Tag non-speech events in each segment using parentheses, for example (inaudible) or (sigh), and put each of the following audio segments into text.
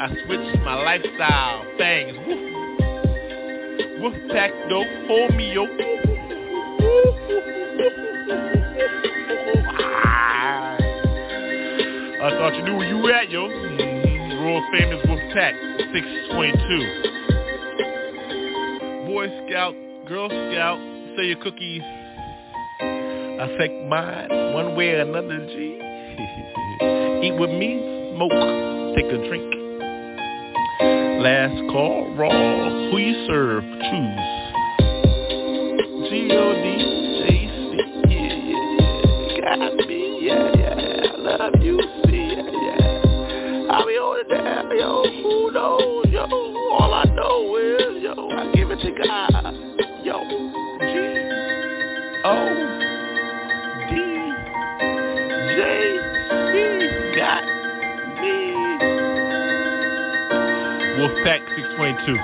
I switched my lifestyle. Things. Woof. Woof pack dope. Hold me yo. Ah. I thought you knew where you were at, yo. Mm-hmm. World famous Wolf Pack, 622. Boy Scout, Girl Scout, say your cookies. Affect mine one way or another, G. (laughs) Eat with me, smoke, take a drink. Last call, raw. Who you serve, choose. G-O-D, J-C, yeah, yeah, yeah. Got me, yeah, yeah. I love you, see, yeah, yeah. I'll be on it down, yo. Who knows, yo? All I know is, yo, I give it to God. Wolfpack 622.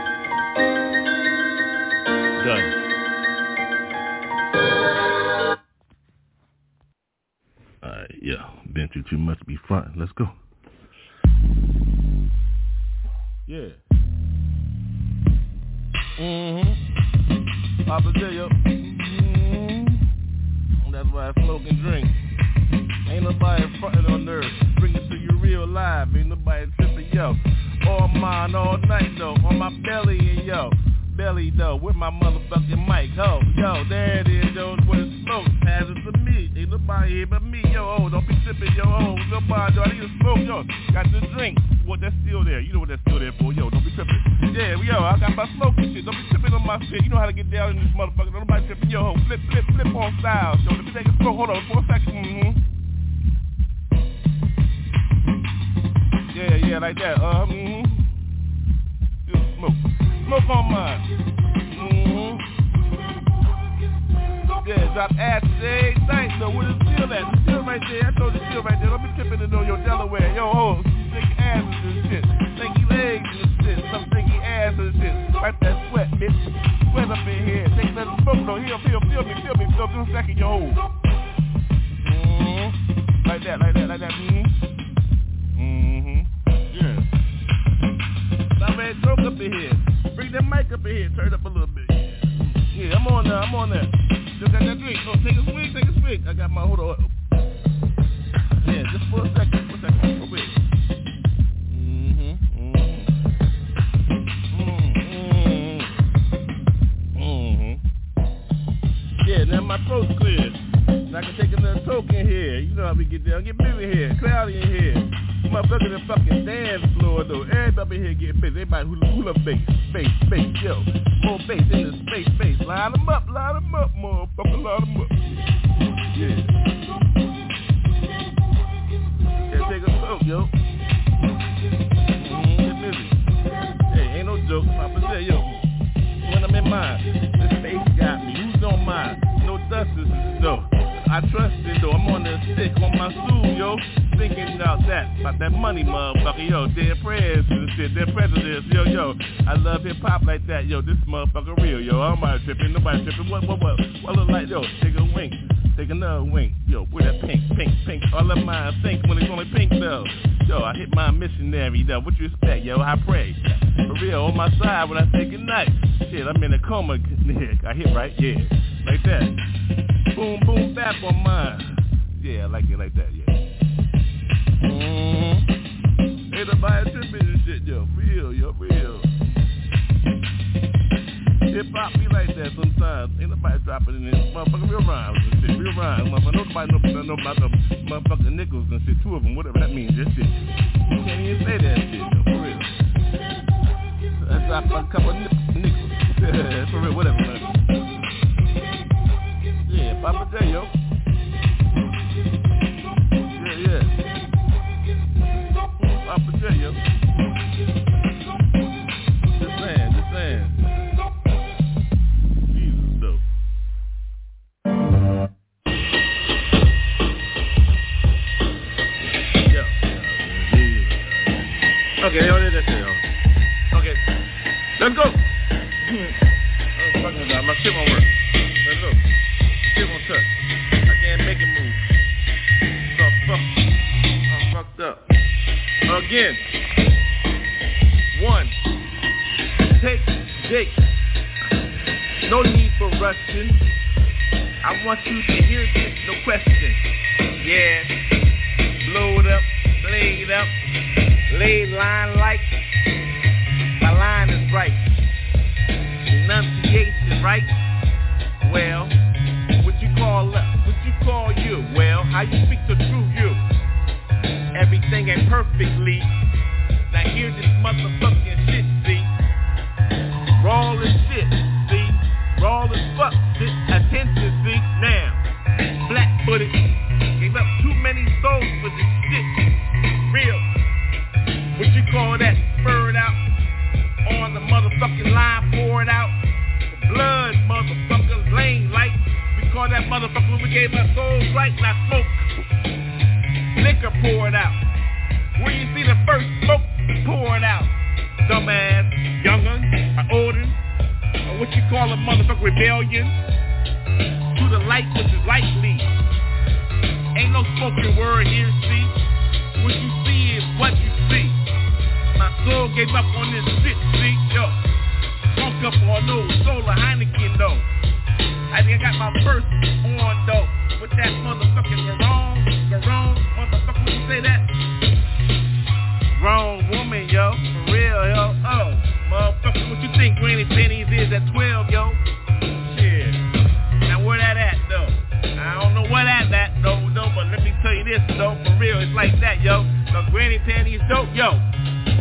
Done. Alright, yeah. Been through too much to be front. Let's go. Yeah. Mm-hmm. Papa yo. Mm-hmm. That's why I smoke and drink. Ain't nobody frontin' on nerves. Bring it to you real live. Ain't nobody tripping, yo. Night, though. On my belly and yo. Belly, though. With my motherfucking mic, ho. Yo, there it is, yo. Where the smoke. Pass it to me. Ain't nobody here but me, yo. Oh, don't be tripping, yo. Oh, nobody, yo. I need a smoke, yo. Got the drink. What, that's still there. You know what that's still there for, yo. Don't be tripping. Yeah, yo, I got my smoke and shit. Don't be tripping on my shit. You know how to get down in this motherfucker. Don't nobody tripping, yo. Flip, flip, flip on styles, yo. Let me take a smoke. Hold on for a second. Mm-hmm. Yeah, yeah, like that. Uh, mm-hmm. Smoke. Smoke on mine. Mm-hmm. Yeah, drop acid night. So where the steel at? The steel right there. I told you steel right there. Don't be tripping to know your Delaware. Yo, ho, sticky asses and shit. Stinky legs and shit. Some stinky ass and shit. Wipe that sweat, bitch. Sweat up in here. Take that smoke. No, here, feel, feel me, feel me. Feel me. Second, yo, ho. Mm-hmm. Like that, like that, like that. Mm-hmm. That joke up in here. Bring that mic up in here. Turn it up a little bit. Yeah, I'm on there. I'm on there. Just got that drink. Oh, take a swig. Take a swig. I got my hold on. Yeah, just for a second. For a second. Mm-hmm. Mm-hmm. Mm-hmm. Yeah, now my throat's clear. Now I can take another toke in here. You know how we get down. Get busy here. Cloudy in here. Motherfucker the fucking dance floor though. Everybody here getting bass. Everybody hula hula bass, bass, bass, yo. More bass in the space, bass. Line them up, line them up, motherfucker, line them up. Yeah. Yeah, take a look, yo. Mm, busy. Hey, ain't no joke. Papa say, yo, when I'm in mine, this space got me. Who's on mine? No dusters, though. I trust it though, I'm on the stick on my stool, yo. Thinking about that, about that money, motherfucker, yo. Dead prayers and shit, dead presidents, yo, yo. I love hip hop like that, yo. This motherfucker real, yo. I'm not tripping, nobody tripping. What, what, what? What look like, yo? Take a wink, take another wink, yo. With that pink, pink, pink. All of mine think when it's only pink though. Yo, I hit my missionary, though. What you expect, yo? I pray. For real, on my side when I say goodnight. Shit, I'm in a coma. (laughs) I hit right, yeah. Like that boom, boom, bap on mine. Yeah, I like it like that, yeah. Hip hop be like that sometimes. Ain't nobody dropping in this motherfucking real rhymes and shit. Real rhymes. Motherfucker, nobody know, about the motherfucking nickels and shit. Two of them, whatever that means. That shit. You can't even say that shit, yo, for real. I dropped a couple of nickels. (laughs) for real, whatever, man. Yeah, Papa J, yo. Yeah, yeah. Papa J, yo. Souls right, not smoke. Liquor poured out. Where you see the first smoke pouring out. Dumbass, younger, or older, or what you call a motherfucker rebellion. To the light which is lightly. Ain't no spoken word here, see? What you see is what you see. My soul gave up on this shit, see? Yo. Drunk up on no solar Heineken, though. I think I got my first on though with that motherfucking wrong, wrong motherfucker. Who say that? Wrong woman, yo. For real, yo. Oh, motherfucker, what you think Granny Pennies is at 12, yo? Shit. Now where that at though? I don't know where that at though, though. But let me tell you this though, for real, it's like that, yo. The Granny Pennies, dope, yo.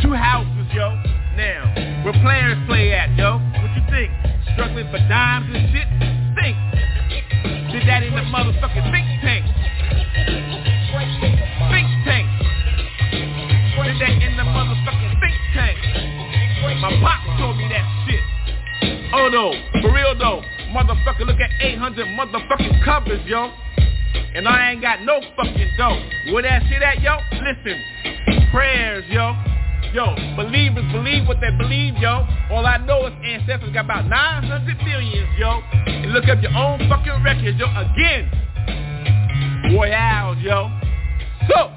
Two houses, yo. Now, where players play at, yo? What you think? Struggling for dimes and shit? That in the motherfucking think tank. Think tank. Did that in the motherfucking think tank. My pop told me that shit. Oh no, for real though. Motherfucker, look at 800 motherfucking covers, yo. And I ain't got no fucking dough. Where that shit at, yo? Listen, prayers, yo. Yo, believers believe what they believe, yo. All I know is ancestors got about 900 millions, yo. And look up your own fucking records, yo. Again, Royales, yo. So,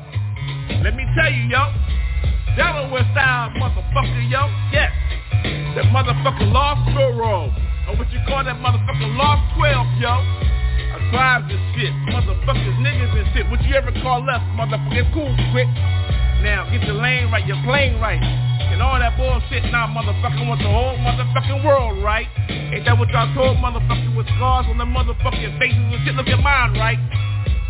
let me tell you, yo. Delaware style motherfucker, yo. Yes. That motherfucker lost Guru. Or what you call that motherfucker lost 12, yo. Tribes and shit. Motherfuckers, niggas and shit. Would you ever call us, motherfucker? It's cool, quick. Now, get your lane right, your plane right. And all that bullshit now, motherfucker, want the whole motherfucking world right. Ain't that what y'all told motherfuckers with scars on the motherfucking faces and shit? Look at mine, right?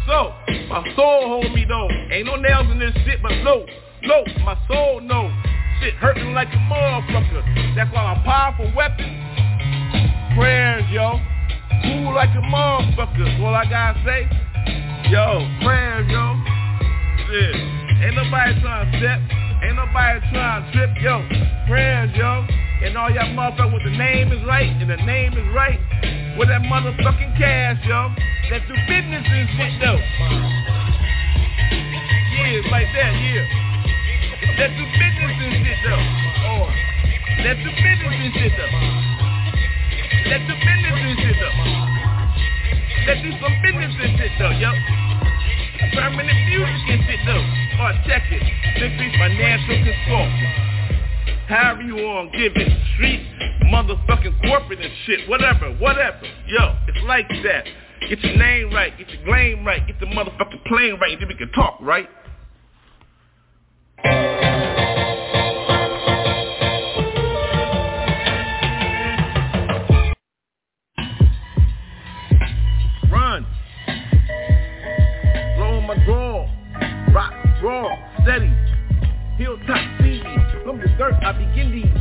So, my soul hold me though. Ain't no nails in this shit, but no. No, my soul knows. Shit hurting like a motherfucker. That's why I'm powerful weapon. Prayers, yo. Cool like a motherfucker. All I gotta say, yo, prayers, yo. Shit. Ain't nobody trying to step. Ain't nobody trying to trip, yo. Prayers, yo. And all y'all motherfuckers with the name is right and the name is right. With that motherfucking cash, yo. Let's do business and shit, though. Yeah, like that, yeah. Let's do business and shit though. Or let's do business and shit though. Let's do business and shit though. Let's do some business and shit though, yo. Permanent Muzik and it though. Or it. Simply financial consultant. However you give it. Street, motherfucking corporate and shit. Whatever, whatever. Yo, it's like that. Get your name right, get your claim right, get the motherfucking plane right, and then we can talk, right? Steady. Hilltop CD. From the dirt, I begin these.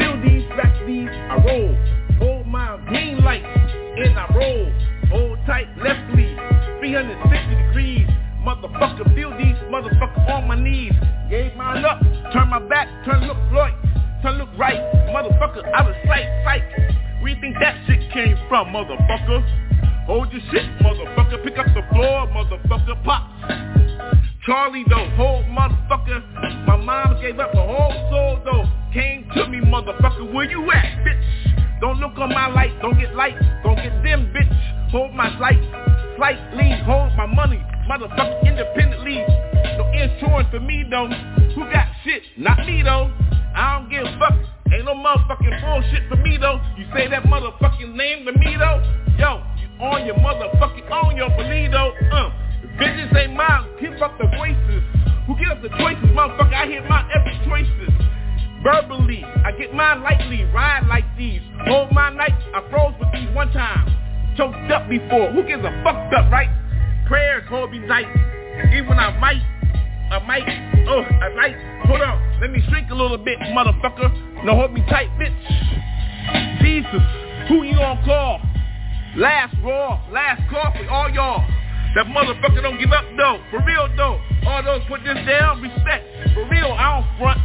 Feel these, rack these, I roll. Hold my green light, and I roll. Hold tight, left lead. 360 degrees. Motherfucker, feel these motherfucker on my knees. Gave mine up, turn my back, turn look right, turn look right. Motherfucker, out of sight, sight. Where you think that shit came from, motherfucker? Hold your shit, motherfucker. Pick up the floor, motherfucker. Pop. Charlie though, whole motherfucker. My mom gave up her whole soul though. Came to me, motherfucker. Where you at, bitch? Don't look on my light, don't get light, don't get dim, bitch. Hold my light, slightly, hold my money, motherfucker, independently. No insurance for me though. Who got shit? Not me though. I don't give a fuck. Ain't no motherfucking bullshit for me though. You say that motherfucking name to me though. Yo, you on your motherfucking on your believe though. Uh, vengeance ain't mine. Give up the voices. Who give up the choices, motherfucker? I hear my every choices. Verbally, I get mine lightly, ride like these. Hold my night, I froze with these one time. Choked up before, who gives a fucked up, right? Prayers hold me tight, even I might, I might, oh, I might. Hold on, let me shrink a little bit, motherfucker. No, hold me tight, bitch. Jesus, who you gonna call? Last raw, last call for all y'all. That motherfucker don't give up though, for real though. All those put this down, respect. For real, I don't front.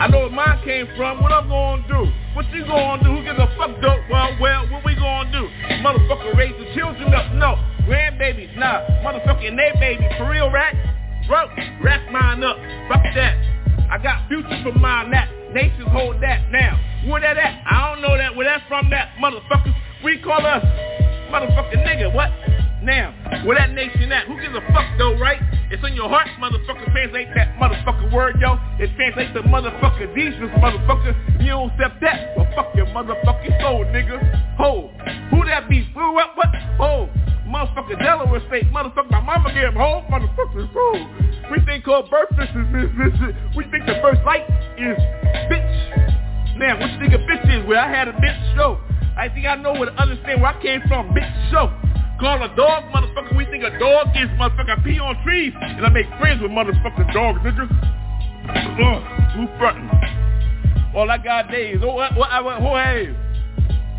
I know where mine came from. What I'm gonna do? What you gonna do? Who gives a fuck though? Well, well, what we gonna do? Motherfucker raise the children up? No. Grandbabies? Nah. Motherfucker and they baby. For real, rat? Bro, rack mine up. Fuck that. I got future for mine. That nations hold that now. Where that at? I don't know that. Where that's from? That motherfuckers. We call us motherfucking nigga. What? Now, where that nation at? Who gives a fuck though, right? It's in your heart, motherfucker. Translate that motherfucker word, yo. It translates to motherfucker Jesus, motherfucker. You don't accept that, well fuck your motherfucking soul, nigga. Ho, who that be? Who what? What? Ho, motherfucker Delaware State, motherfucker. My mama gave him home, motherfucker. Ho, we think called birth is this, this, this. We think the first light is bitch. Now, what you think a bitch is? Where I had a bitch show. I think I know where to understand where I came from, bitch show. Call a dog, motherfucker. We think a dog is motherfucker. I pee on trees, and I make friends with motherfucking dogs, nigga. Uh, who frontin'? All I got days. Oh, what, what, what, hey.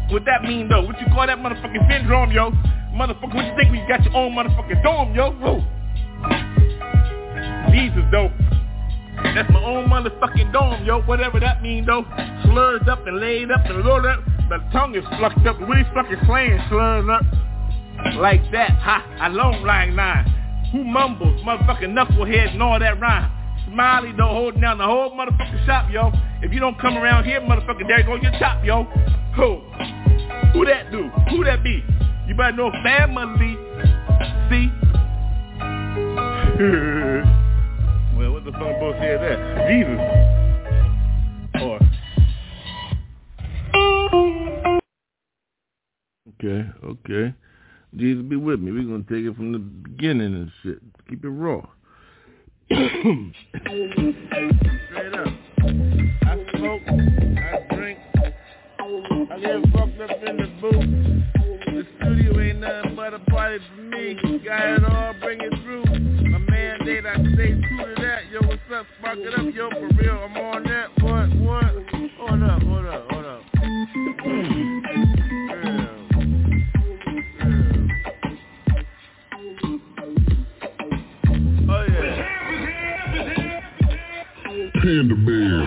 What that mean though? What you call that motherfucking syndrome, yo? Motherfucker, what you think we got your own motherfucking dome, yo? Whoa. Jesus, though. That's my own motherfucking dome, yo. Whatever that mean, though. Slurred up and laid up and rolled up. The tongue is flucked up. Really fucking slaying slurred up. Like that, ha, a long line nine. Who mumbles, motherfucking knucklehead and all that rhyme. Smiley though holding down the whole motherfucking shop, yo. If you don't come around here, motherfucker, there go your chop, yo. Who? Who that do? Who that be? You better know family. See? (laughs) well, what the fuck both said that? Jesus. Or Okay, okay. Jesus be with me. We're gonna take it from the beginning and shit. Keep it raw. straight up. I smoke, I drink, I get fucked up in the booth. The studio ain't nothing but a party for me. Got it all, bring it through. My man date, I stay true to that. Yo, what's up? Spark it up, yo, for real. I'm on that. What? What? Hold up, hold up, hold up. Panda Bear.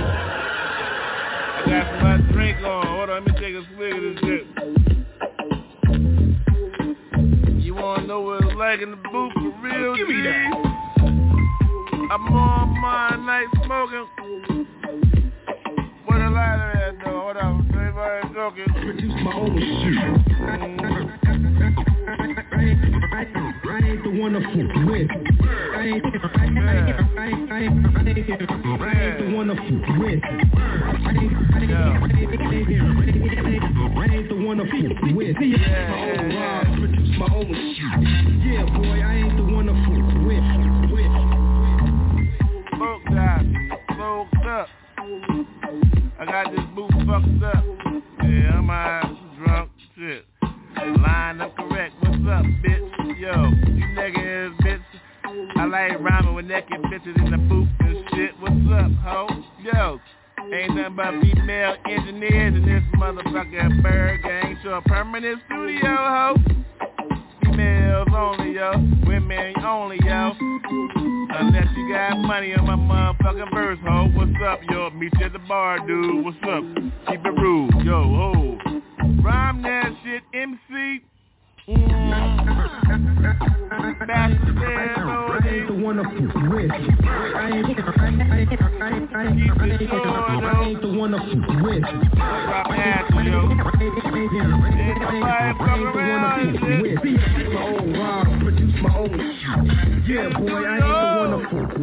I got my drink on. Oh. Hold on, let me take a swig of this shit. You wanna know what it's like in the booth for real? Give me that. I'm on my night smoking. Where the lighter at though? Hold on, everybody joking. Produce my own shit. Mm-hmm. I ain't the one to with. I ain't, I ain't, I ain't, I ain't, I ain't, the one to with. I ain't, I ain't, I ain't, I ain't the one to with. Yeah. I got this booth fucked up. Yeah, high, like rhyming with naked bitches in the booth and shit. What's up, ho? Yo, ain't nothing but female engineers in this motherfucking ByrdGang. So a permanent studio, ho. Females only, yo. Women only, yo. Unless you got money on my motherfucking verse, ho. What's up, yo? Meet you at the bar, dude. What's up? Keep it rude, yo, ho. Rhyme that shit, MC. Mm. I ain't the one to fuck with. I ain't, the one to fuck with. Yeah, boy, I ain't the one to fuck.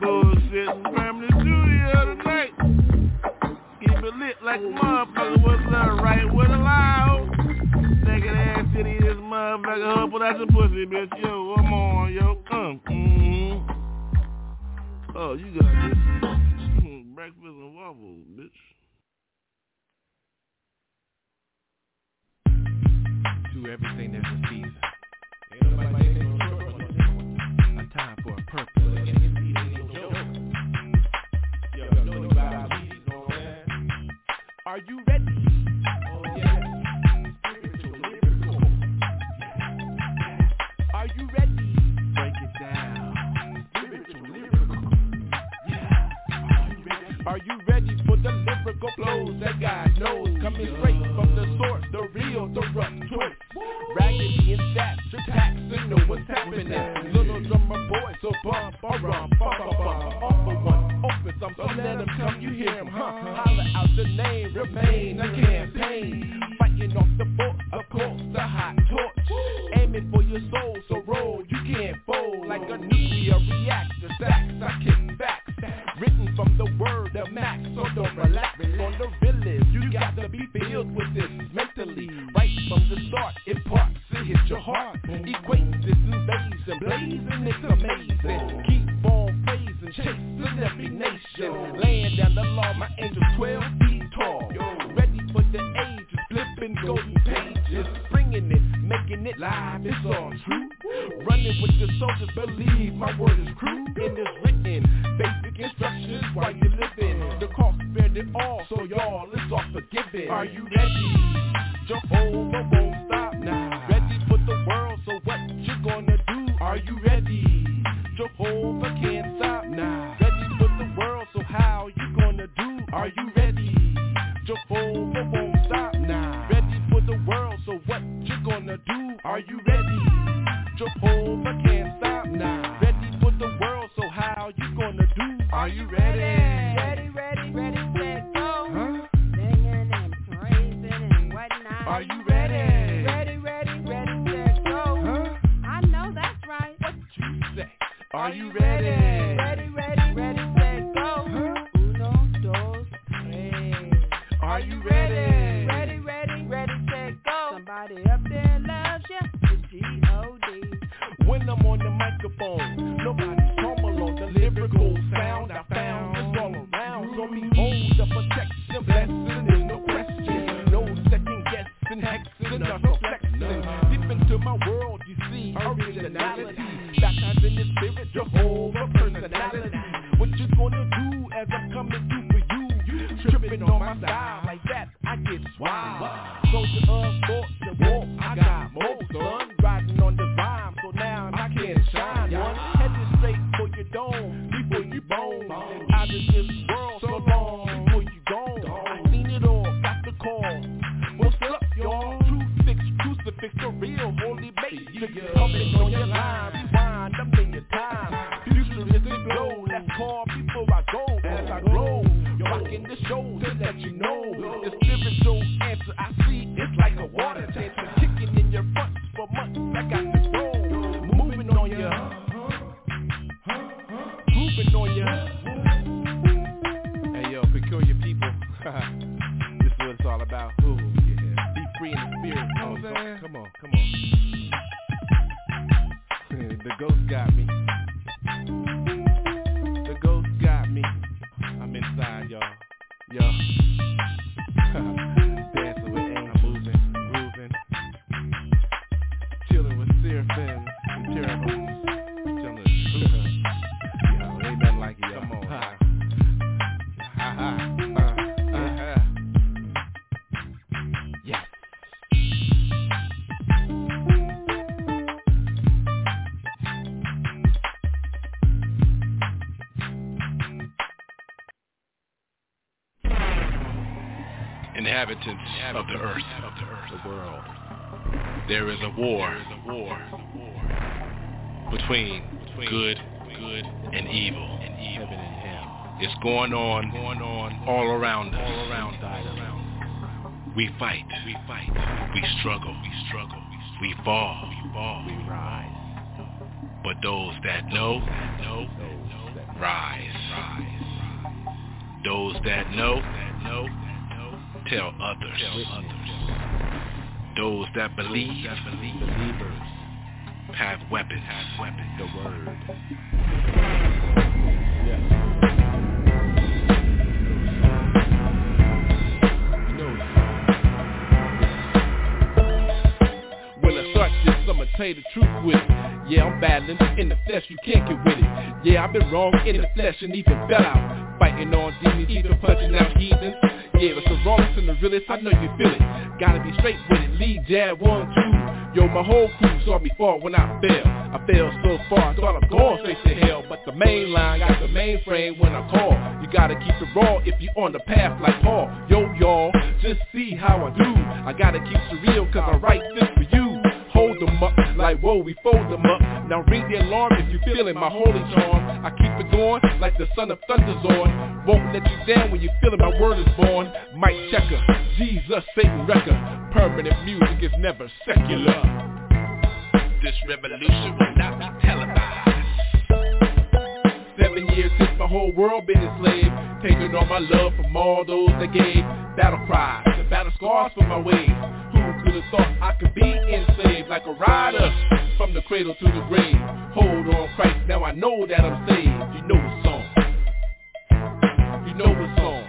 Bullshit like a motherfucker. What's up, right with a loud? Naked ass city, this motherfucker. Up without some pussy, bitch. Yo, I'm on, yo. Come. Mm-hmm. Oh, you got this. Mm, breakfast and waffles, bitch. to everything there's a season. Ain't nobody taking no short. A time for a purpose. Are you ready? I'm on the microphone, inhabitants of the earth, of the earth, the world. There is a war, a war between, good, good and evil. It's going on, going on all around us, all around. We fight, we fight, we struggle, we struggle, we fall, we fall, we rise. But those that know, know, rise. Those that know, know, tell others. Tell others. Those that believe, that believe, believers have weapons. Have weapons. The word. When I start this, I'ma tell you the truth with it. Yeah, I'm battling in the flesh, you can't get with it. Yeah, I've been wrong in the flesh and even fell out. Fighting on demons, even punching out heathens. Yeah, it's the rawest and the realest, I know you feel it. Gotta be straight with it, lead jab, one, two. Yo, my whole crew saw me fall when I fell. I fell so far, I thought I'm going straight to hell. But the main line got the mainframe when I call. You gotta keep it raw if you on the path like Paul. Yo, y'all, just see how I do. I gotta keep it real cause I write this for you. Them up, like whoa, we fold them up. Now ring the alarm if you feeling my holy charm. I keep it going like the son of thunder's on. Won't let you down when you feeling my word is born. Mike Checker, Jesus, Satan Wrecker. Permanent Muzik is never secular. This revolution will not be televised. Seven years since my whole world been enslaved. Taking all my love from all those that gave. Battle cries and battle scars for my ways. Who could have thought I could be enslaved Like a rider from the cradle to the grave? Hold on Christ, now I know that I'm saved. You know the song. You know the song.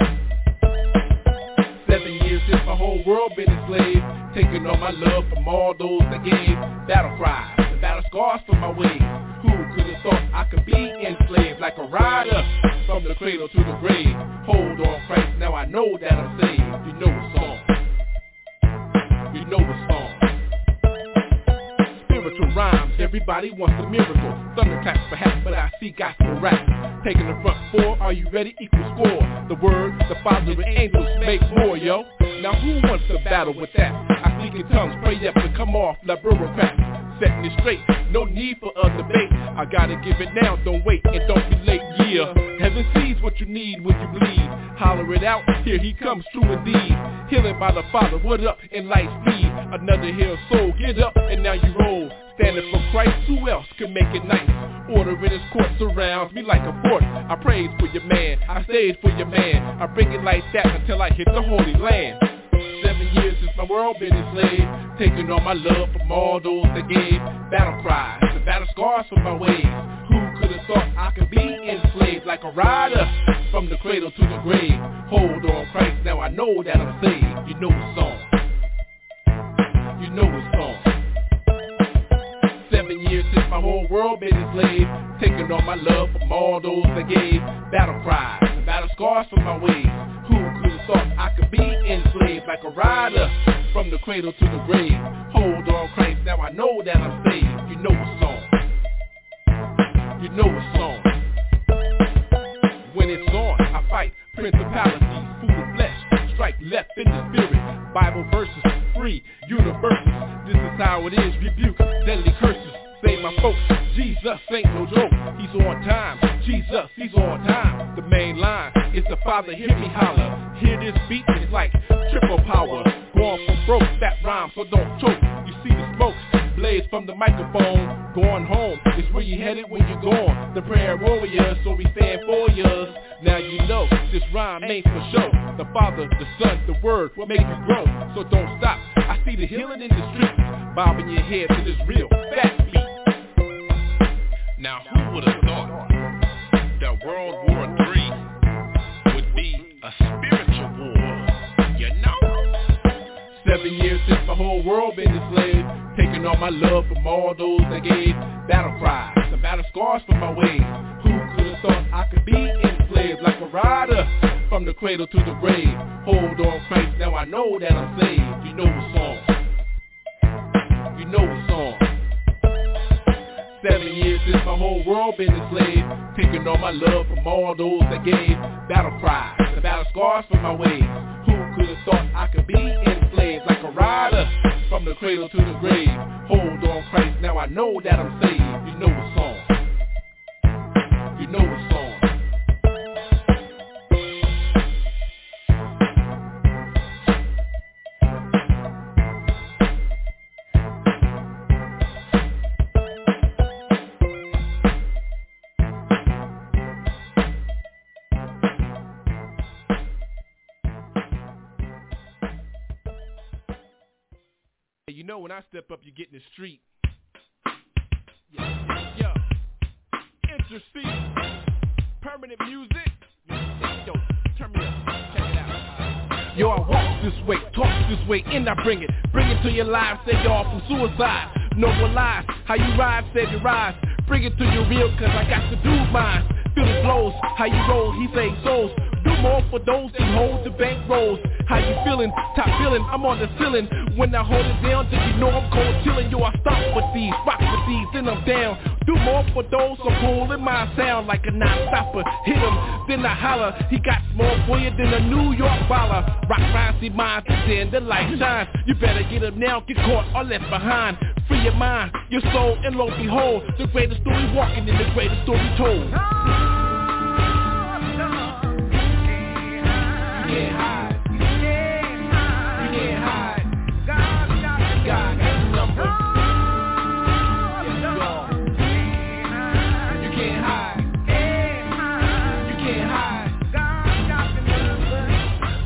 Seven years since my whole world been enslaved. Taking all my love from all those that gave. Battle cries battle scars for my ways. Who could have thought I could be enslaved Like a rider from the cradle to the grave? Hold on Christ, now I know that I'm saved. You know the song You know the song Spiritual rhymes, everybody wants a miracle. Thunderclaps perhaps, but I see gospel rap Taking the front four, are you ready? Equal score. The word, the father and angels make more, yo Now who wants to battle with that? I speak in tongues, pray up to come off like bureaucrats. Setting it straight, no need for a debate. I gotta give it now, don't wait and don't be late, yeah. Heaven sees what you need when you bleed. Holler it out, here he comes, true indeed. Healing by the Father, what up in light speed. Another hill soul, get up and now you roll Standing for Christ, who else can make it nice? Order in his court surrounds me like a fort I praise for your man, I stayed for your man. I bring it like that until I hit the holy land. Seven years since my world been enslaved Taking all my love from all those that gave. Battle cries and battle scars for my ways. Who could have thought I could be enslaved Like a rider from the cradle to the grave? Hold on Christ, now I know that I'm saved. You know the song You know the Seven years since my whole world been enslaved Taking all my love from all those that gave Battle cries and battle scars from my ways. Who could have thought I could be enslaved like a rider from the cradle to the grave? Hold on, Christ, now I know that I'm saved. You know a song. You know a song. When it's on, I fight principalities, food and flesh, strike left in the spirit. Bible verses, free universes. This is how it is. Rebuke deadly curses. Save my folks. Jesus ain't no joke. He's on time. Jesus, he's on time. The main line is the Father. Hear me holler. Hear this beat. It's like triple power. Going from broke. That rhyme, so don't choke. You see the smoke blaze from the microphone. Going home is where you headed when you're gone. The prayer warriors, so we stand for yours. Now you know this rhyme ain't for show. The Father, the Son, the Word will make you grow. So don't stop. I see the healing in the streets. Bobbing your head to this real fast beat. Now who would have thought that World War III would be a spiritual war? You know? Seven years since my whole world been enslaved. Taking all my love from all those that gave battle cries, the battle scars from my ways. Who could have thought I could be enslaved like a rider from the cradle to the grave? Hold on, Christ, now I know that I'm saved. You know the song. You know the song. Seven years since my whole world been enslaved. Taking all my love from all those that gave. Battle cries, the battle scars from my ways. Who could have thought I could be enslaved Like a rider from the cradle to the grave? Hold on Christ, now I know that I'm saved. You know the song. You know the song know when I step up, you get in the street. Yeah, yeah. Intercede. Permanent Muzik. Yo, turn me up. Check it out. Yo, I walk this way, talk this way, and I bring it. Bring it to your lives, say y'all from suicide. No more lies. How you ride, save your rise. Bring it to your real, cause I got to do mine. Feel the flows, how you roll, he say souls. Do more for those that hold the bank rolls. How you feeling? Top feeling, I'm on the ceiling. When I hold it down, then you know I'm cold chilling. Yo, I stop with these, rock with these, then I'm down. Do more for those so cool in my sound like a non-stopper. Hit him, then I holler. He got more you than a New York baller. Rock rhymes, see mine, then the light shines. You better get up now, get caught or left behind. Free your mind, your soul, and lo behold, the greatest story walking in the greatest story told. Hide.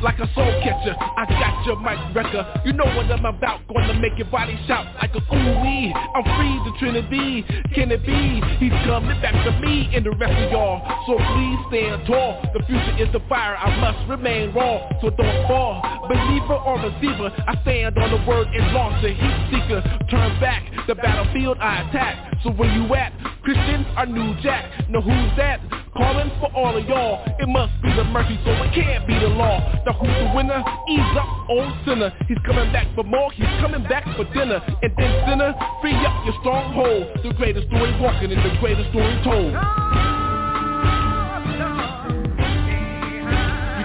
Like a soul catcher, I got your mic wrecker. You know what I'm about, gonna make your body shout like a ooh-wee. I'm free, the Trinity. Can it be? He's coming back to me and the rest of y'all. So please stand tall. The future is the fire, I must remain raw. So don't fall. Believer or receiver, I stand on the word and launch a heat seeker. Turn back, the battlefield I attack. So where you at? Christian or New Jack? Know who's that? Calling for all of y'all. It must be the mercy, so it can't be the law. The who's the winner? Ease up, old sinner. He's coming back for more. He's coming back for dinner. And then sinner, free up your stronghold. The greatest story walking and the greatest story told. You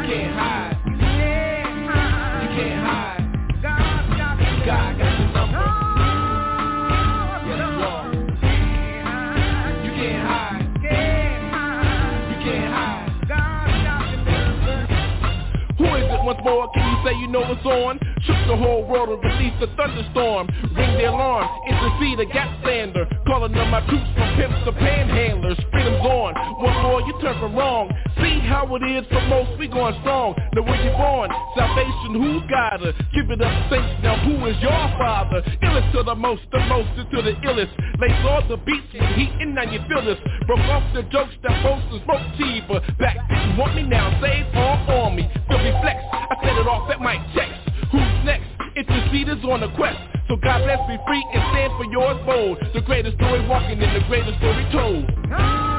can't hide. You can't hide. God got the more? Can you say you know what's on? Shook the whole world and released a thunderstorm. Ring the alarm, intercede a gap stander. Calling on my troops from pimps to panhandlers. Freedom's on. One more, you turn from wrong. How it is for most, we going strong. Now where you born? Salvation, who's got her? Give it up, saints. Now who is your father? Illest to the most, the most to the illest. Lace all the beats with heat and now you feel this. Broke off the jokes that boast and smoke cheaper. Back, you want me now? Save all on me. Feel me flex. I set it off at my checks. Who's next? Interceders on a quest. So God bless me free and stand for yours bold. The greatest story walking and the greatest story told.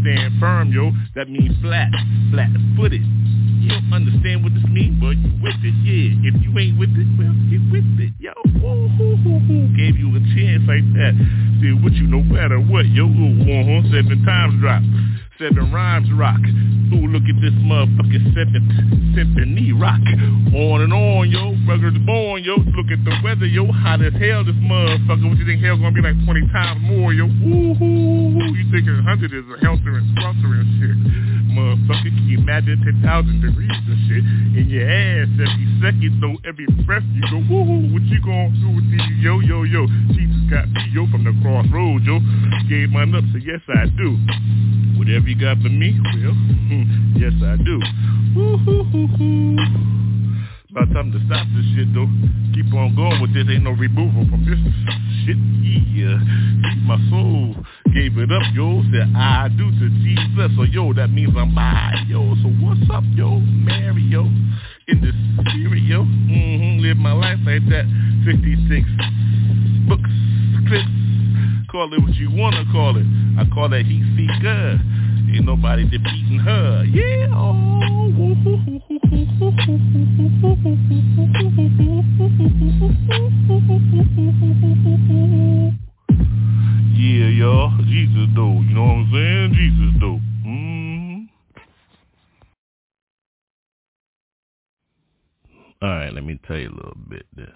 Stand firm, yo. That means flat, flat-footed. You don't understand what this means, but you with it, yeah. If you ain't with it, well, get with it, yo. Woo, hoo. Gave you a chance like that. See what you no matter what, yo. Uh-huh. Seven times drop. Seven rhymes rock. Ooh, look at this motherfucking seventh symphony rock. On and on, yo. Ruggers born, yo. Look at the weather, yo. Hot as hell, this motherfucker. What you think hell gonna be like 20 times more, yo? Ooh, can you 10,000 degrees and shit in your ass every second, though, every breath you go, woo what you gonna do with these, yo, yo, yo? Jesus got me, yo, from the crossroads, yo. Gave mine up, so yes, I do. Whatever you got for me, well, (laughs) hmm, yes, I do. Woo-hoo-hoo-hoo. About time to stop this shit though. Keep on going with this. Ain't no removal from this shit. Yeah. My soul gave it up, yo. Said I do to Jesus. So yo, that means I'm by, yo. So what's up, yo? Mary, yo. In the spirit, yo. Mm-hmm. Live my life like that. 56 books, clips. Call it what you wanna call it. I call that heat seeker. Ain't nobody defeating her. Yeah. Oh. Yeah, y'all. Jesus though. You know what I'm saying? Jesus though. Mm. All right, let me tell you a little bit then.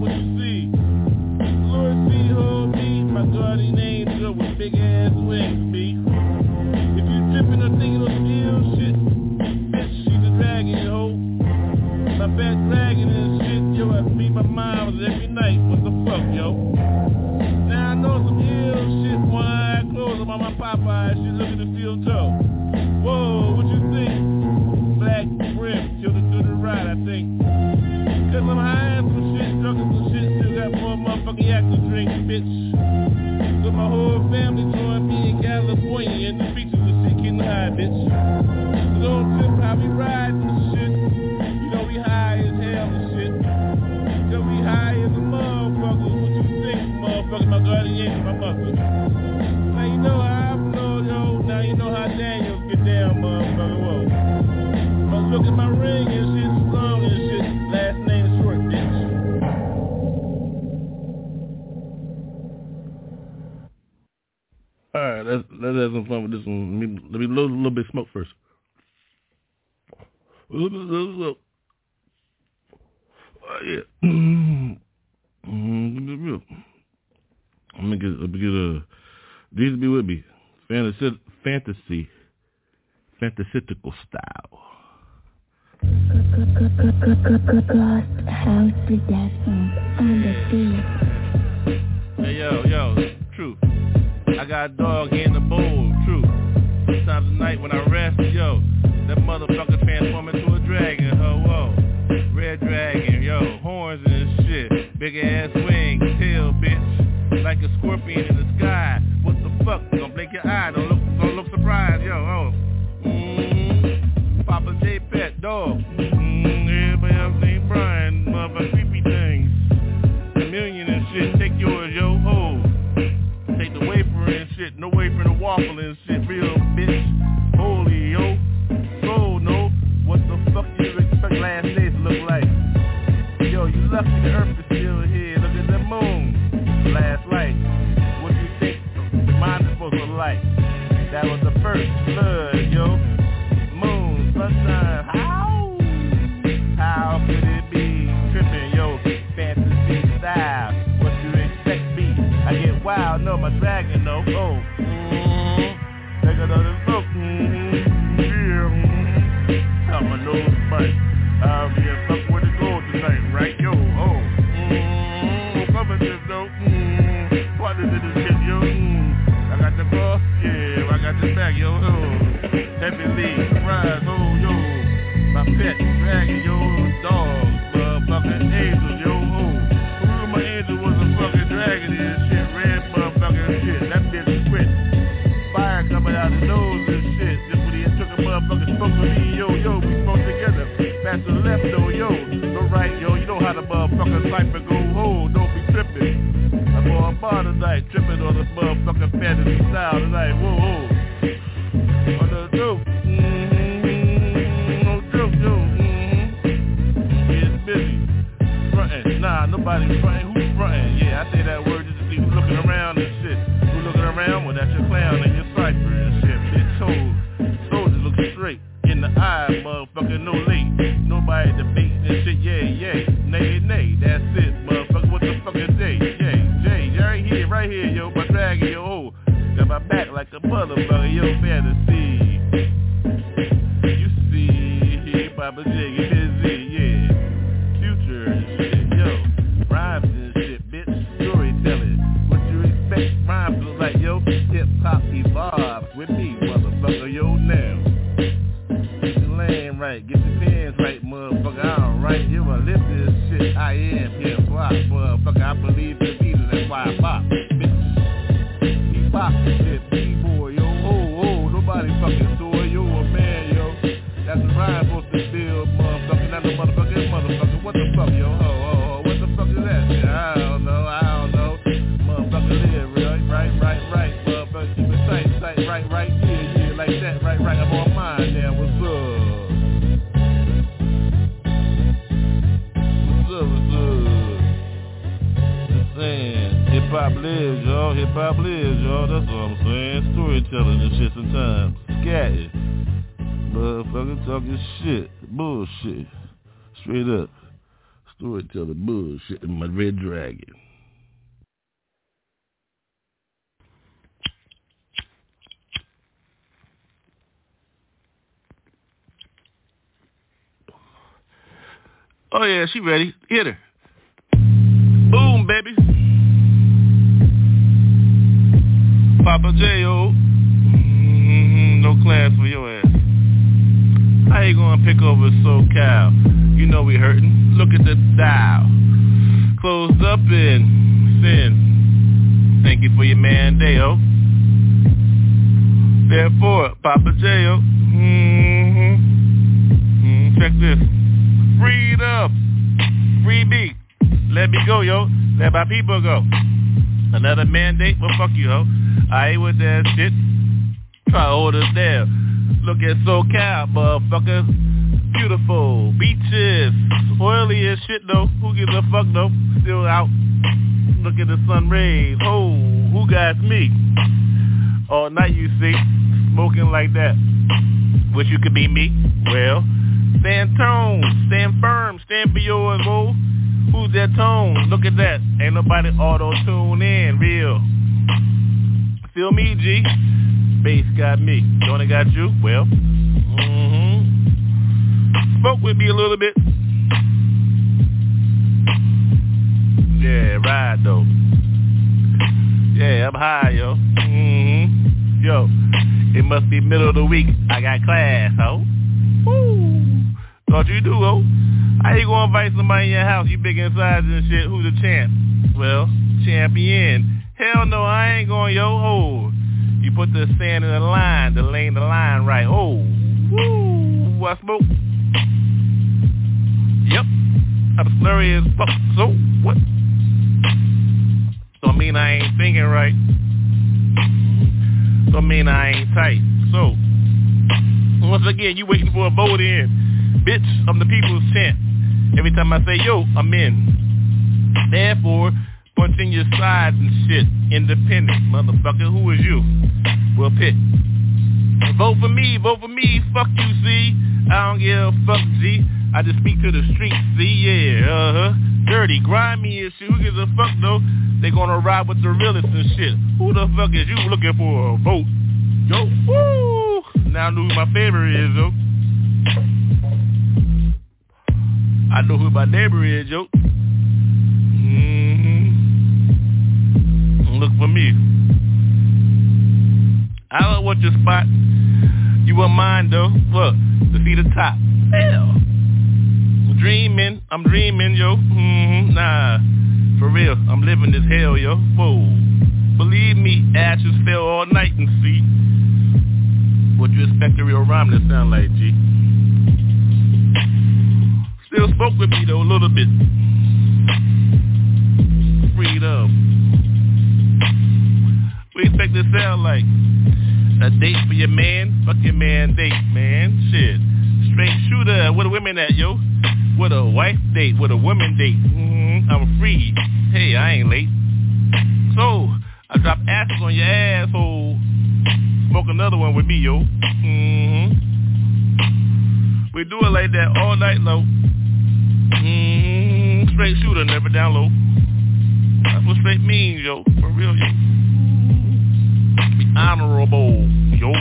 what you see. Lord be hold me, my guardian angel with big ass wings, be. If you tripping or thinking of deal shit, bitch, she's a dragon, yo. My bad dragon and shit, yo, I beat my mind every night, what the fuck, yo. Now I know some ill shit, one eye closed, I'm on my Popeye, she looking to feel toe. Let's have some fun with this one. Let me let me a little, bit smoke first. Oh, yeah. Mm-hmm. Mm-hmm. I'm gonna get I'm get a. These be with me. Fantasy, fantasy, fantastical style. On the. Hey yo yo, true. I got a dog in the bowl, true. Sometimes at night when I rest, yo, that motherfucker transform into a dragon, ho, whoa. Red dragon, yo, horns and shit. Big ass wings, tail, bitch. Like a scorpion in the sky. What the fuck? Don't blink your eye, don't look, don't look surprised, yo, oh. Mm-hmm. Papa J Pet, dog. Papa Jiggy busy. Storytelling bullshit in my red dragon. Oh yeah, she ready. Hit her. Boom, baby. Papa J.O. Mm-hmm, no class for your ass. How you gonna pick over SoCal? You know we hurting. Look at the dial. Closed up in sin. Thank you for your man, Deo. Therefore, Papa J.O. Mm-hmm. Mm, check this. Freedom. Free me. Let me go, yo. Let my people go. Another mandate? Well, fuck you, ho. I ain't with that shit. Try us down. Look at SoCal, motherfuckers. Beautiful. Beaches. Oily as shit, though. Who gives a fuck, though? Still out. Look at the sun rays. Oh, who got me? All night, you see. Smoking like that. Wish you could be me. Well, Stand tone, stand firm, stand for yours, boo. Who's that tone? Look at that. Ain't nobody auto-tune in, real. Feel me, G? Bass got me. Don't got you? Well, mm-hmm. Spoke with me a little bit. Yeah, ride though. Yeah, I'm high, yo. Mm-hmm. Yo, it must be middle of the week. I got class, ho. Woo. Thought you do, oh. How you gonna invite somebody in your house, you big in inside and shit, who's the champ? Well, champion. Hell no, I ain't going, yo, oh. You put the sand in the line, the lane the line right. Oh, woo, I smoke. Yep, I'm slurry as fuck. So, what? Don't mean I ain't thinking right. Don't mean I ain't tight. So, once again, you waiting for a vote in. Bitch, I'm the people's champ. Every time I say yo, I'm in. Therefore, punch in your sides and shit. Independent, motherfucker. Who is you? Well, pick. Vote for me, vote for me. Fuck you, see. I don't give a fuck, G. I just speak to the streets, see, yeah, uh-huh. Dirty, grimy and shit. Who gives a fuck, though? They gonna ride with the realest and shit. Who the fuck is you looking for a vote? Yo, woo! Now I know who my favorite is, though. I know who my neighbor is, yo. Mm-hmm. Look for me. I don't want your spot. You want mine, though. Look, to see the top. Hell. Dreaming. I'm dreaming, yo. Mm-hmm. Nah. For real. I'm living this hell, yo. Whoa. Believe me, ashes fell all night and see. What you expect a real rhyme to sound like, G? still spoke with me though a little bit. Freedom. Expect to sound like a date for your man, fuck your man date, man. Shit. Straight shooter, where the women at, yo? With a wife date, with a woman date. Mm-hmm. I'm free. Hey, I ain't late. So, I drop ashes on your asshole. Smoke another one with me, yo. Mm-hmm. We do it like that all night long. Mm, straight shooter, never down low. That's what straight means, yo. For real, yo. Honorable, yo.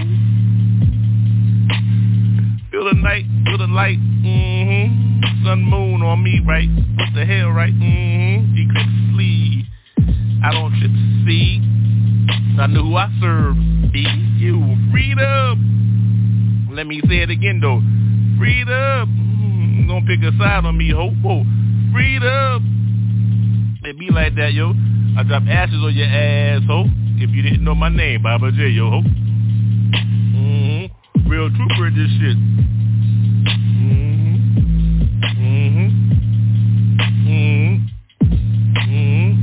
Feel the night, feel the light, mm-hmm. Sun, moon on me, right? What the hell, right? Mm-hmm. Eclipse sleeve. I don't trip see. I know who I serve. Be you. Freedom. Let me say it again, though. Freedom gonna pick a side on me, ho. Whoa. Freedom. It be like that, yo. I drop ashes on your ass, ho. If you didn't know my name, Baba J, yo, ho. Mm-hmm. Real trooper this shit. Mm-hmm. Mm-hmm. Mm-hmm. Mm-hmm.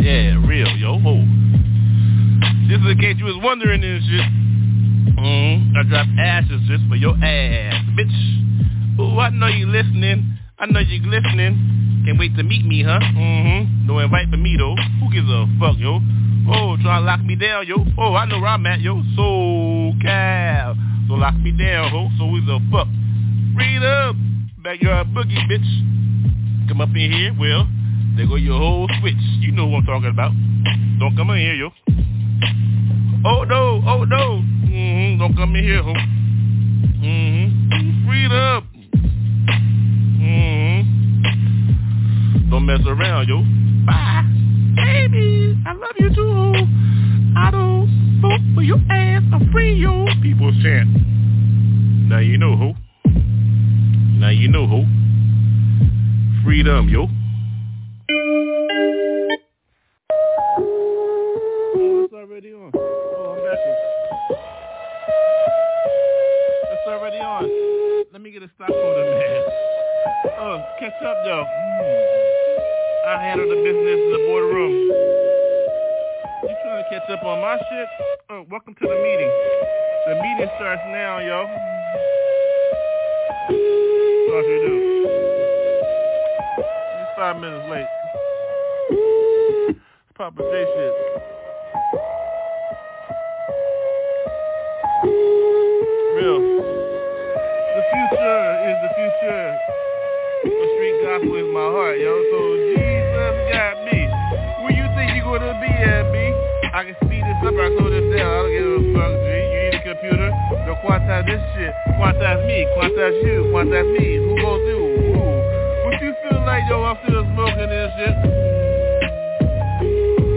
Yeah, real, yo, ho. Just in case you was wondering this shit. Mm, I drop ashes just for your ass, bitch. Ooh, I know you listening. I know you listening. Can't wait to meet me, huh? Mm-hmm. No invite for me, though. Who gives a fuck, yo? Oh, try to lock me down, yo. Oh, I know where I'm at, yo. So Cal. So lock me down, ho. So who's a fuck? Read up. Backyard boogie, bitch. Come up in here, well, there go your whole switch. You know what I'm talking about. Don't come in here, yo. Oh, no. Oh, no. Mm-hmm. Don't come in here, ho. Don't mess around, yo. Bye. Baby, I love you too. I don't vote for your ass. I'm free, yo. People chant. Now you know who. Now you know who. Freedom, yo. It's already on. Oh, I'm back. It's already on. Let me get a stockholder, man. Oh, catch up, though. Mm. I handle the business in the boardroom. You trying to catch up on my shit? Oh, welcome to the meeting. The meeting starts now, yo. What you do? Five minutes late. It's Papa J shit. Real. The future is the future. The street gospel is my heart, yo. So Jesus got me. Where you think you gonna be at, B? I can speed this up, I slow this down. I don't give a fuck, G. You need a computer? Go quantize this shit. Quantize me, quantize you, quantize me. Who gon' do? Who? What you feel like, yo? I'm still smoking this shit.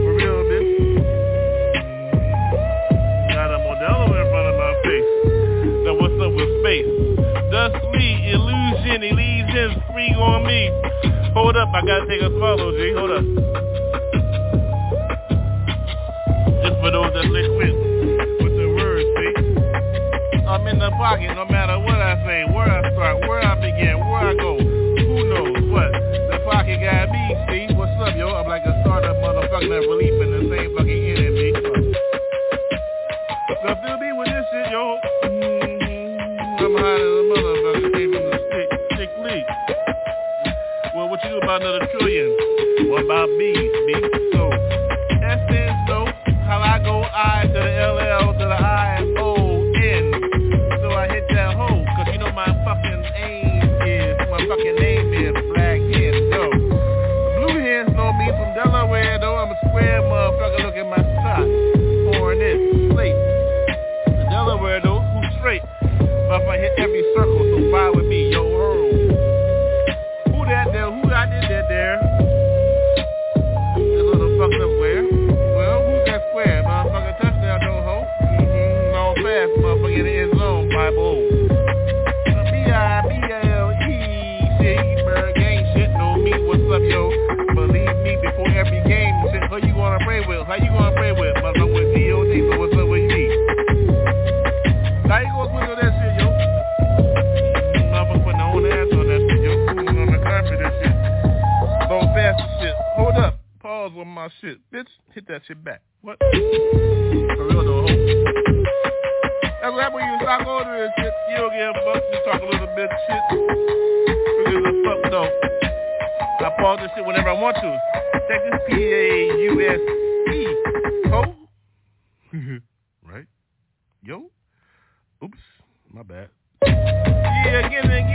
For real, bitch. Got a Modelo in front of my face. Now what's up with space? Dustly, illusion, illusions, free on me. Hold up, I gotta take a swallow, G. Hold up. Just for those that lick quick with the words, see? I'm in the pocket no matter what I say, where I start, where I begin, where I go. Who knows what? The pocket got me, see? What's up, yo? I'm like a startup motherfucker that relief in the same fucking enemy. So feel me with this shit, yo. Do about another trillion? What about bees, B? So, essence, though, how I go I to the LL to the I O N. So I hit that hole, cause you know my fucking aim is, my fucking name is Black Hen, yo. Blue hens know me from Delaware, though. I'm a square motherfucker, look at my shot. Pouring it, slate. The Delaware, though, who's straight. But if I hit every circle, Bible. Know me, what's up, yo? Believe me, before every game, shit, who you gonna pray with? How you gonna pray with? With D.O.D., so what's up with? How you gonna on that shit, yo? Ass on that shit, on the carpet shit. Fast shit. Hold up. Pause on my shit. Bitch, hit that shit back. What? For real though, what when you stop ordering and shit. You don't give a fuck. You talk a little bit shit. Who gives a fuck though? I pause this shit whenever I want to. Take this P-A-U-S-E. Ho? (laughs) right? Yo? Oops. My bad. Yeah, again and again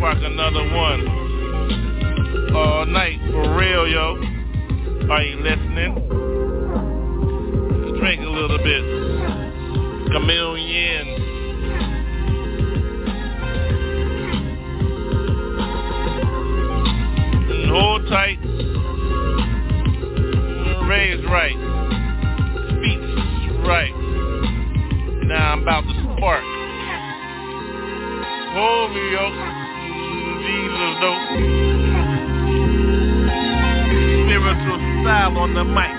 Spark another one. All night. For real, yo. Are you listening? Drink a little bit. Chameleon. And hold tight. Mm, raise right. Speech right. Now I'm about to spark. Hold me up. Jesus dope. Spiritual style on the mic.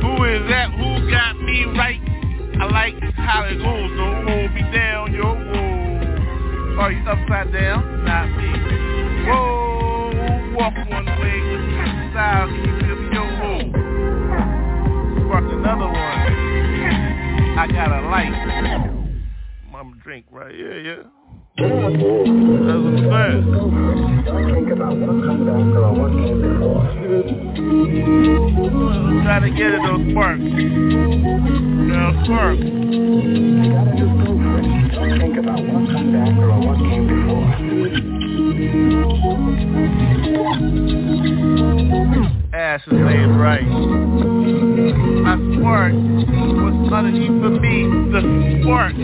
Who is that? Who got me right? I like how it goes, though. Hold me down, yo. Whoa. Are you upside down? Not me. Whoa. Walk one way style. Feel me, yo? Whoa. Spark another one. I got a light. Mama drink right here, yeah. That's what I'm. Think about what comes after or what came before. Try to get it, those sparks. Now, spark. You gotta just go for it. Think about what comes after or what came before. Ash is laid right. My spark was underneath for me, the spark.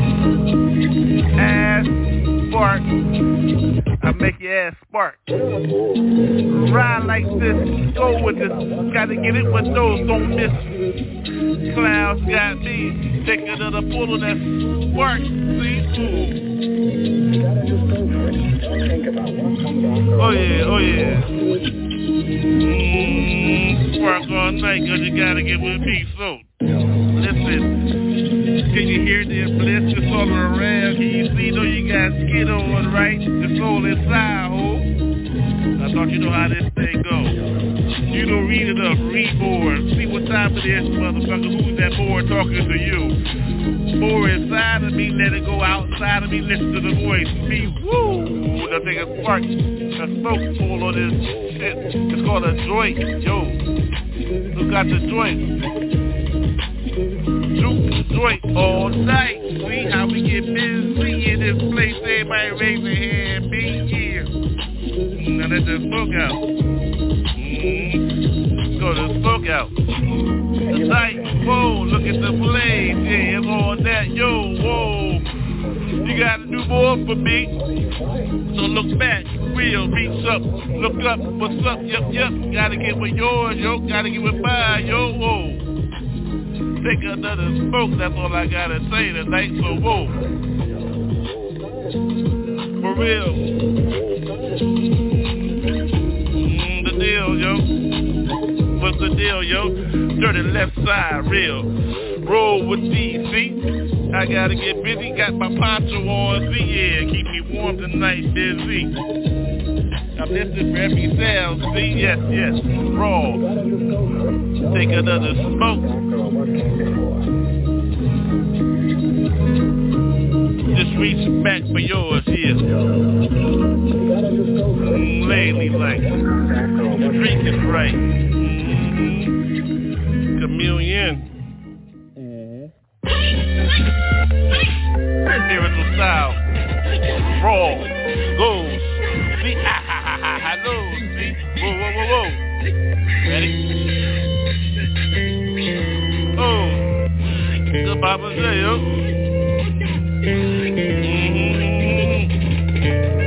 Ass spark. I make your ass spark. Ride like this, go with this. Gotta get it with those, don't miss. Clouds got me. Take another pull of that spark. See? Oh yeah, oh yeah. Mm, spark all night cause you gotta get with me. So, listen, can you hear the bliss around? Can you see though you got skin on, right? The soul inside, ho. I thought you know how this thing go. You don't read it up, read more. See what time it is, motherfucker. Who's that boy talking to you? More inside of me, let it go outside of me, listen to the voice. Me, woo! The nigga spark, the smoke full on this shit. It's called a joint, yo. Who got the joint? Joint all night. See how we get busy in this place. Everybody raise their hand, be here. Now let the smoke out. Mm-hmm. Go to smoke out. The Tonight, whoa, look at the blaze. Yeah, it's on that. Yo, whoa. You gotta do more for me. So look back, real, reach up, look up, what's up, yup, yup. Gotta get with yours, yo, gotta get with mine, yo, whoa. Take another smoke, that's all I gotta say tonight, so whoa. For real. Mm, the deal, yo. What's the deal, yo? Dirty left side, real. Roll with DC. I gotta get busy, got my poncho on, see, yeah, keep me warm tonight, busy. I'm listening for every sound, see, yes, yes, raw. Take another smoke. What came before. For yours is lately, like, After or drink came right. Papa say, yo. Mm-hmm.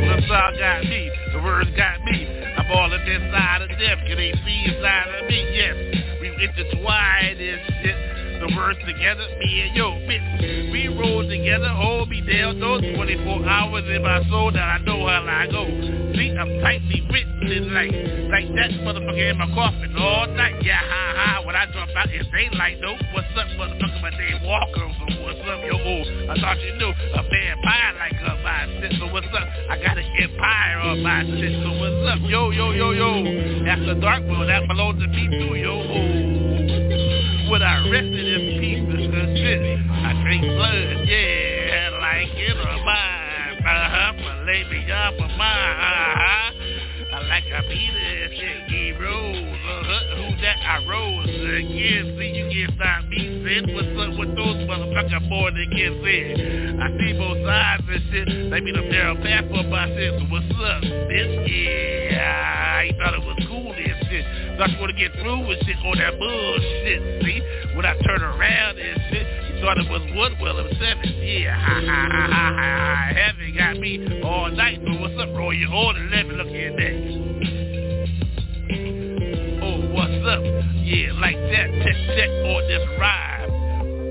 The sound got me. The words got me. I'm all in this side of death. Can they see inside of me? Yes. We intertwined and shit. The words together, me and yo, bitch. We roll together, hold me down, those 24 hours in my soul that I know how I go. See, I'm tightly written like, like that motherfucker in my coffin all night. Yeah, ha ha. When I jump out, it's daylight though. What's up, motherfucker? My name Walker. So what's up, yo, oh, I thought you knew a vampire like her my so what's up? I got an empire on my so what's up? Yo, yo, yo, yo. After dark, well, that belongs to me too, yo, oh. When I rested in peace and shit, I drink blood, yeah, like in a mine, uh-huh, lay me up a mine, uh-huh. I like a Peter, shit, he that? I rose again, see, you can't stop me, sin, what's up with those motherfuckers than get said? I see both sides and shit, they be the narrow path for my shit, so what's up, bitch, yeah, I thought it was cool and shit, thought you wanna get through with shit on that bullshit, see, when I turn around and shit, you thought it was Woodwell of seven, yeah, ha ha ha ha ha, heaven got me all night, so what's up, bro, you on 11, look at that. Up? Yeah, like that, check, check on this ride.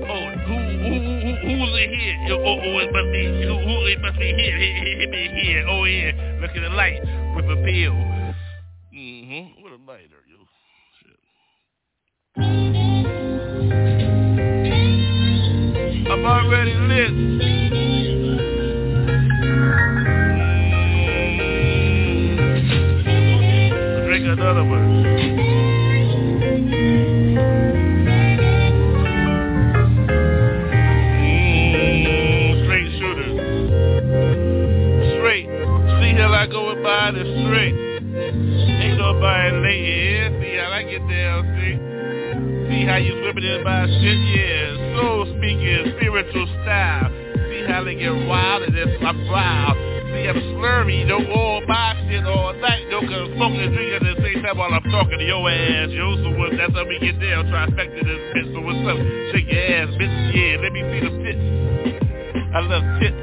Oh, who, who, who, who's in here? Oh, oh, it must be, who, who, it must be here, hit, hit, hit me here, oh yeah, look at the light, with a pill. Mm-hmm, with a lighter, yo, shit. I'm already lit. Mm. Drink another one. In shit? Yeah. Soul speaking, spiritual style. See how they get wild and then I'm wild. See I'm slurry, know, all my shit all night, yo, cause smoking and drinking at the same time while I'm talking to your ass, yo. So what, that's how we get down, trifecta this bitch. So what's up? Shake your ass, bitch. Yeah, let me see the tits. I love tits.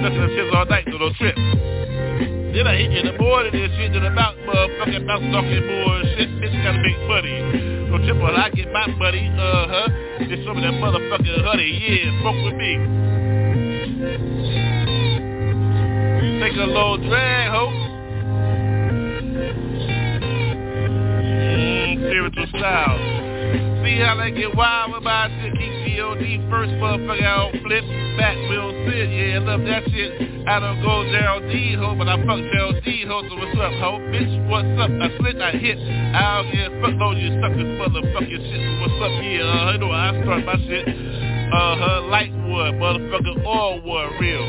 Sucking the tits all night, so don't trip. Then I hit you in the morning and shit to the mouth, motherfucking mouth talking bullshit. Bitch gotta make money. Don't trip I get my money, uh-huh. Just some of that motherfucking honey, yeah, smoke with me. Take a little drag, ho. Mm, spiritual style. See how they get wild my shit. Keep G.O.D. first motherfucker don't flip. Back Will Sid, yeah, love that shit. I don't go Gerald D, ho, but I fuck Gerald D, ho, so what's up, ho? Bitch, what's up? I slit, I hit. I don't give a fuck, no, you suckers motherfucking shit. What's up, yeah, uh, you know I start my shit. Uh-huh, light wood, motherfucker, all wood, real.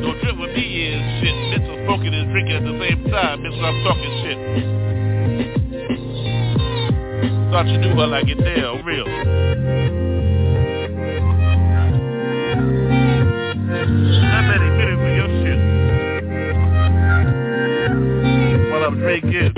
Don't with me is shit. Bitch, I'm smoking and drinking at the same time. Bitch, I'm talking shit. Thought you knew how I get down, real. I'm ready, ready for your shit. While I'm drinking.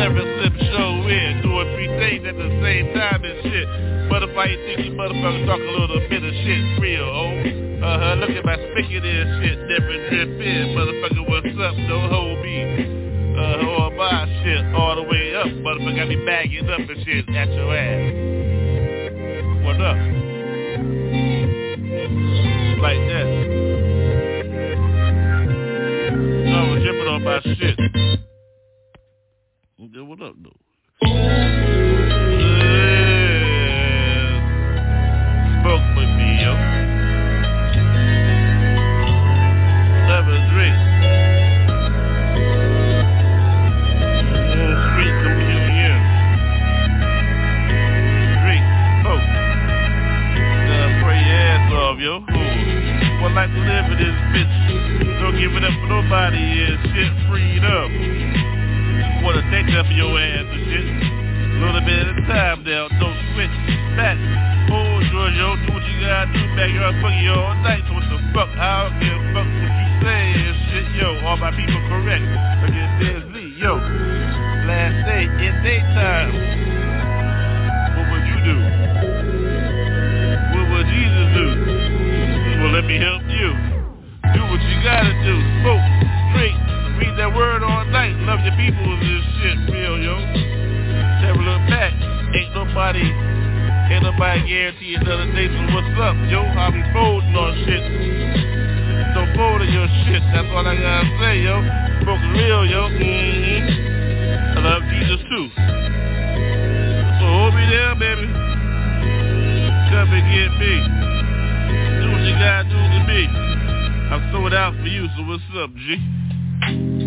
Never slip show in, doing three things at the same time and shit. Butterfly, you think you motherfuckers talk a little bit of shit real, oh? Uh-huh, look at my spigot and shit, never drip in. Motherfucker, what's up? Don't hold me. Uh, all my shit all the way up. Motherfucker got me bagging up and shit at your ass. What up? Like that. No, I'm dripping on my shit. What up, though? One to live in this bitch. Don't give it up for nobody. Yeah, shit freed up. Wanna thank you for your ass and shit. A little bit at a time now. Don't switch back. Oh, Giorgio, do what you gotta do. Back here, I'll fuck you all night. So what the fuck? I don't give a fuck what you say and shit. Yo, all my people correct. At this me. Yo, last day in daytime. Let me help you. Do what you gotta do. Smoke, drink, read that word all night. Love your people is this shit real, yo. Never look back. Ain't nobody, ain't nobody guarantee another day. So what's up, yo? I'll be folding on shit. Don't fold on your shit. That's all I gotta say, yo. Smoking real, yo. Mm-hmm. I love Jesus too. So hold me me. Do what you gotta do to me. Sold out for you, so what's up, G?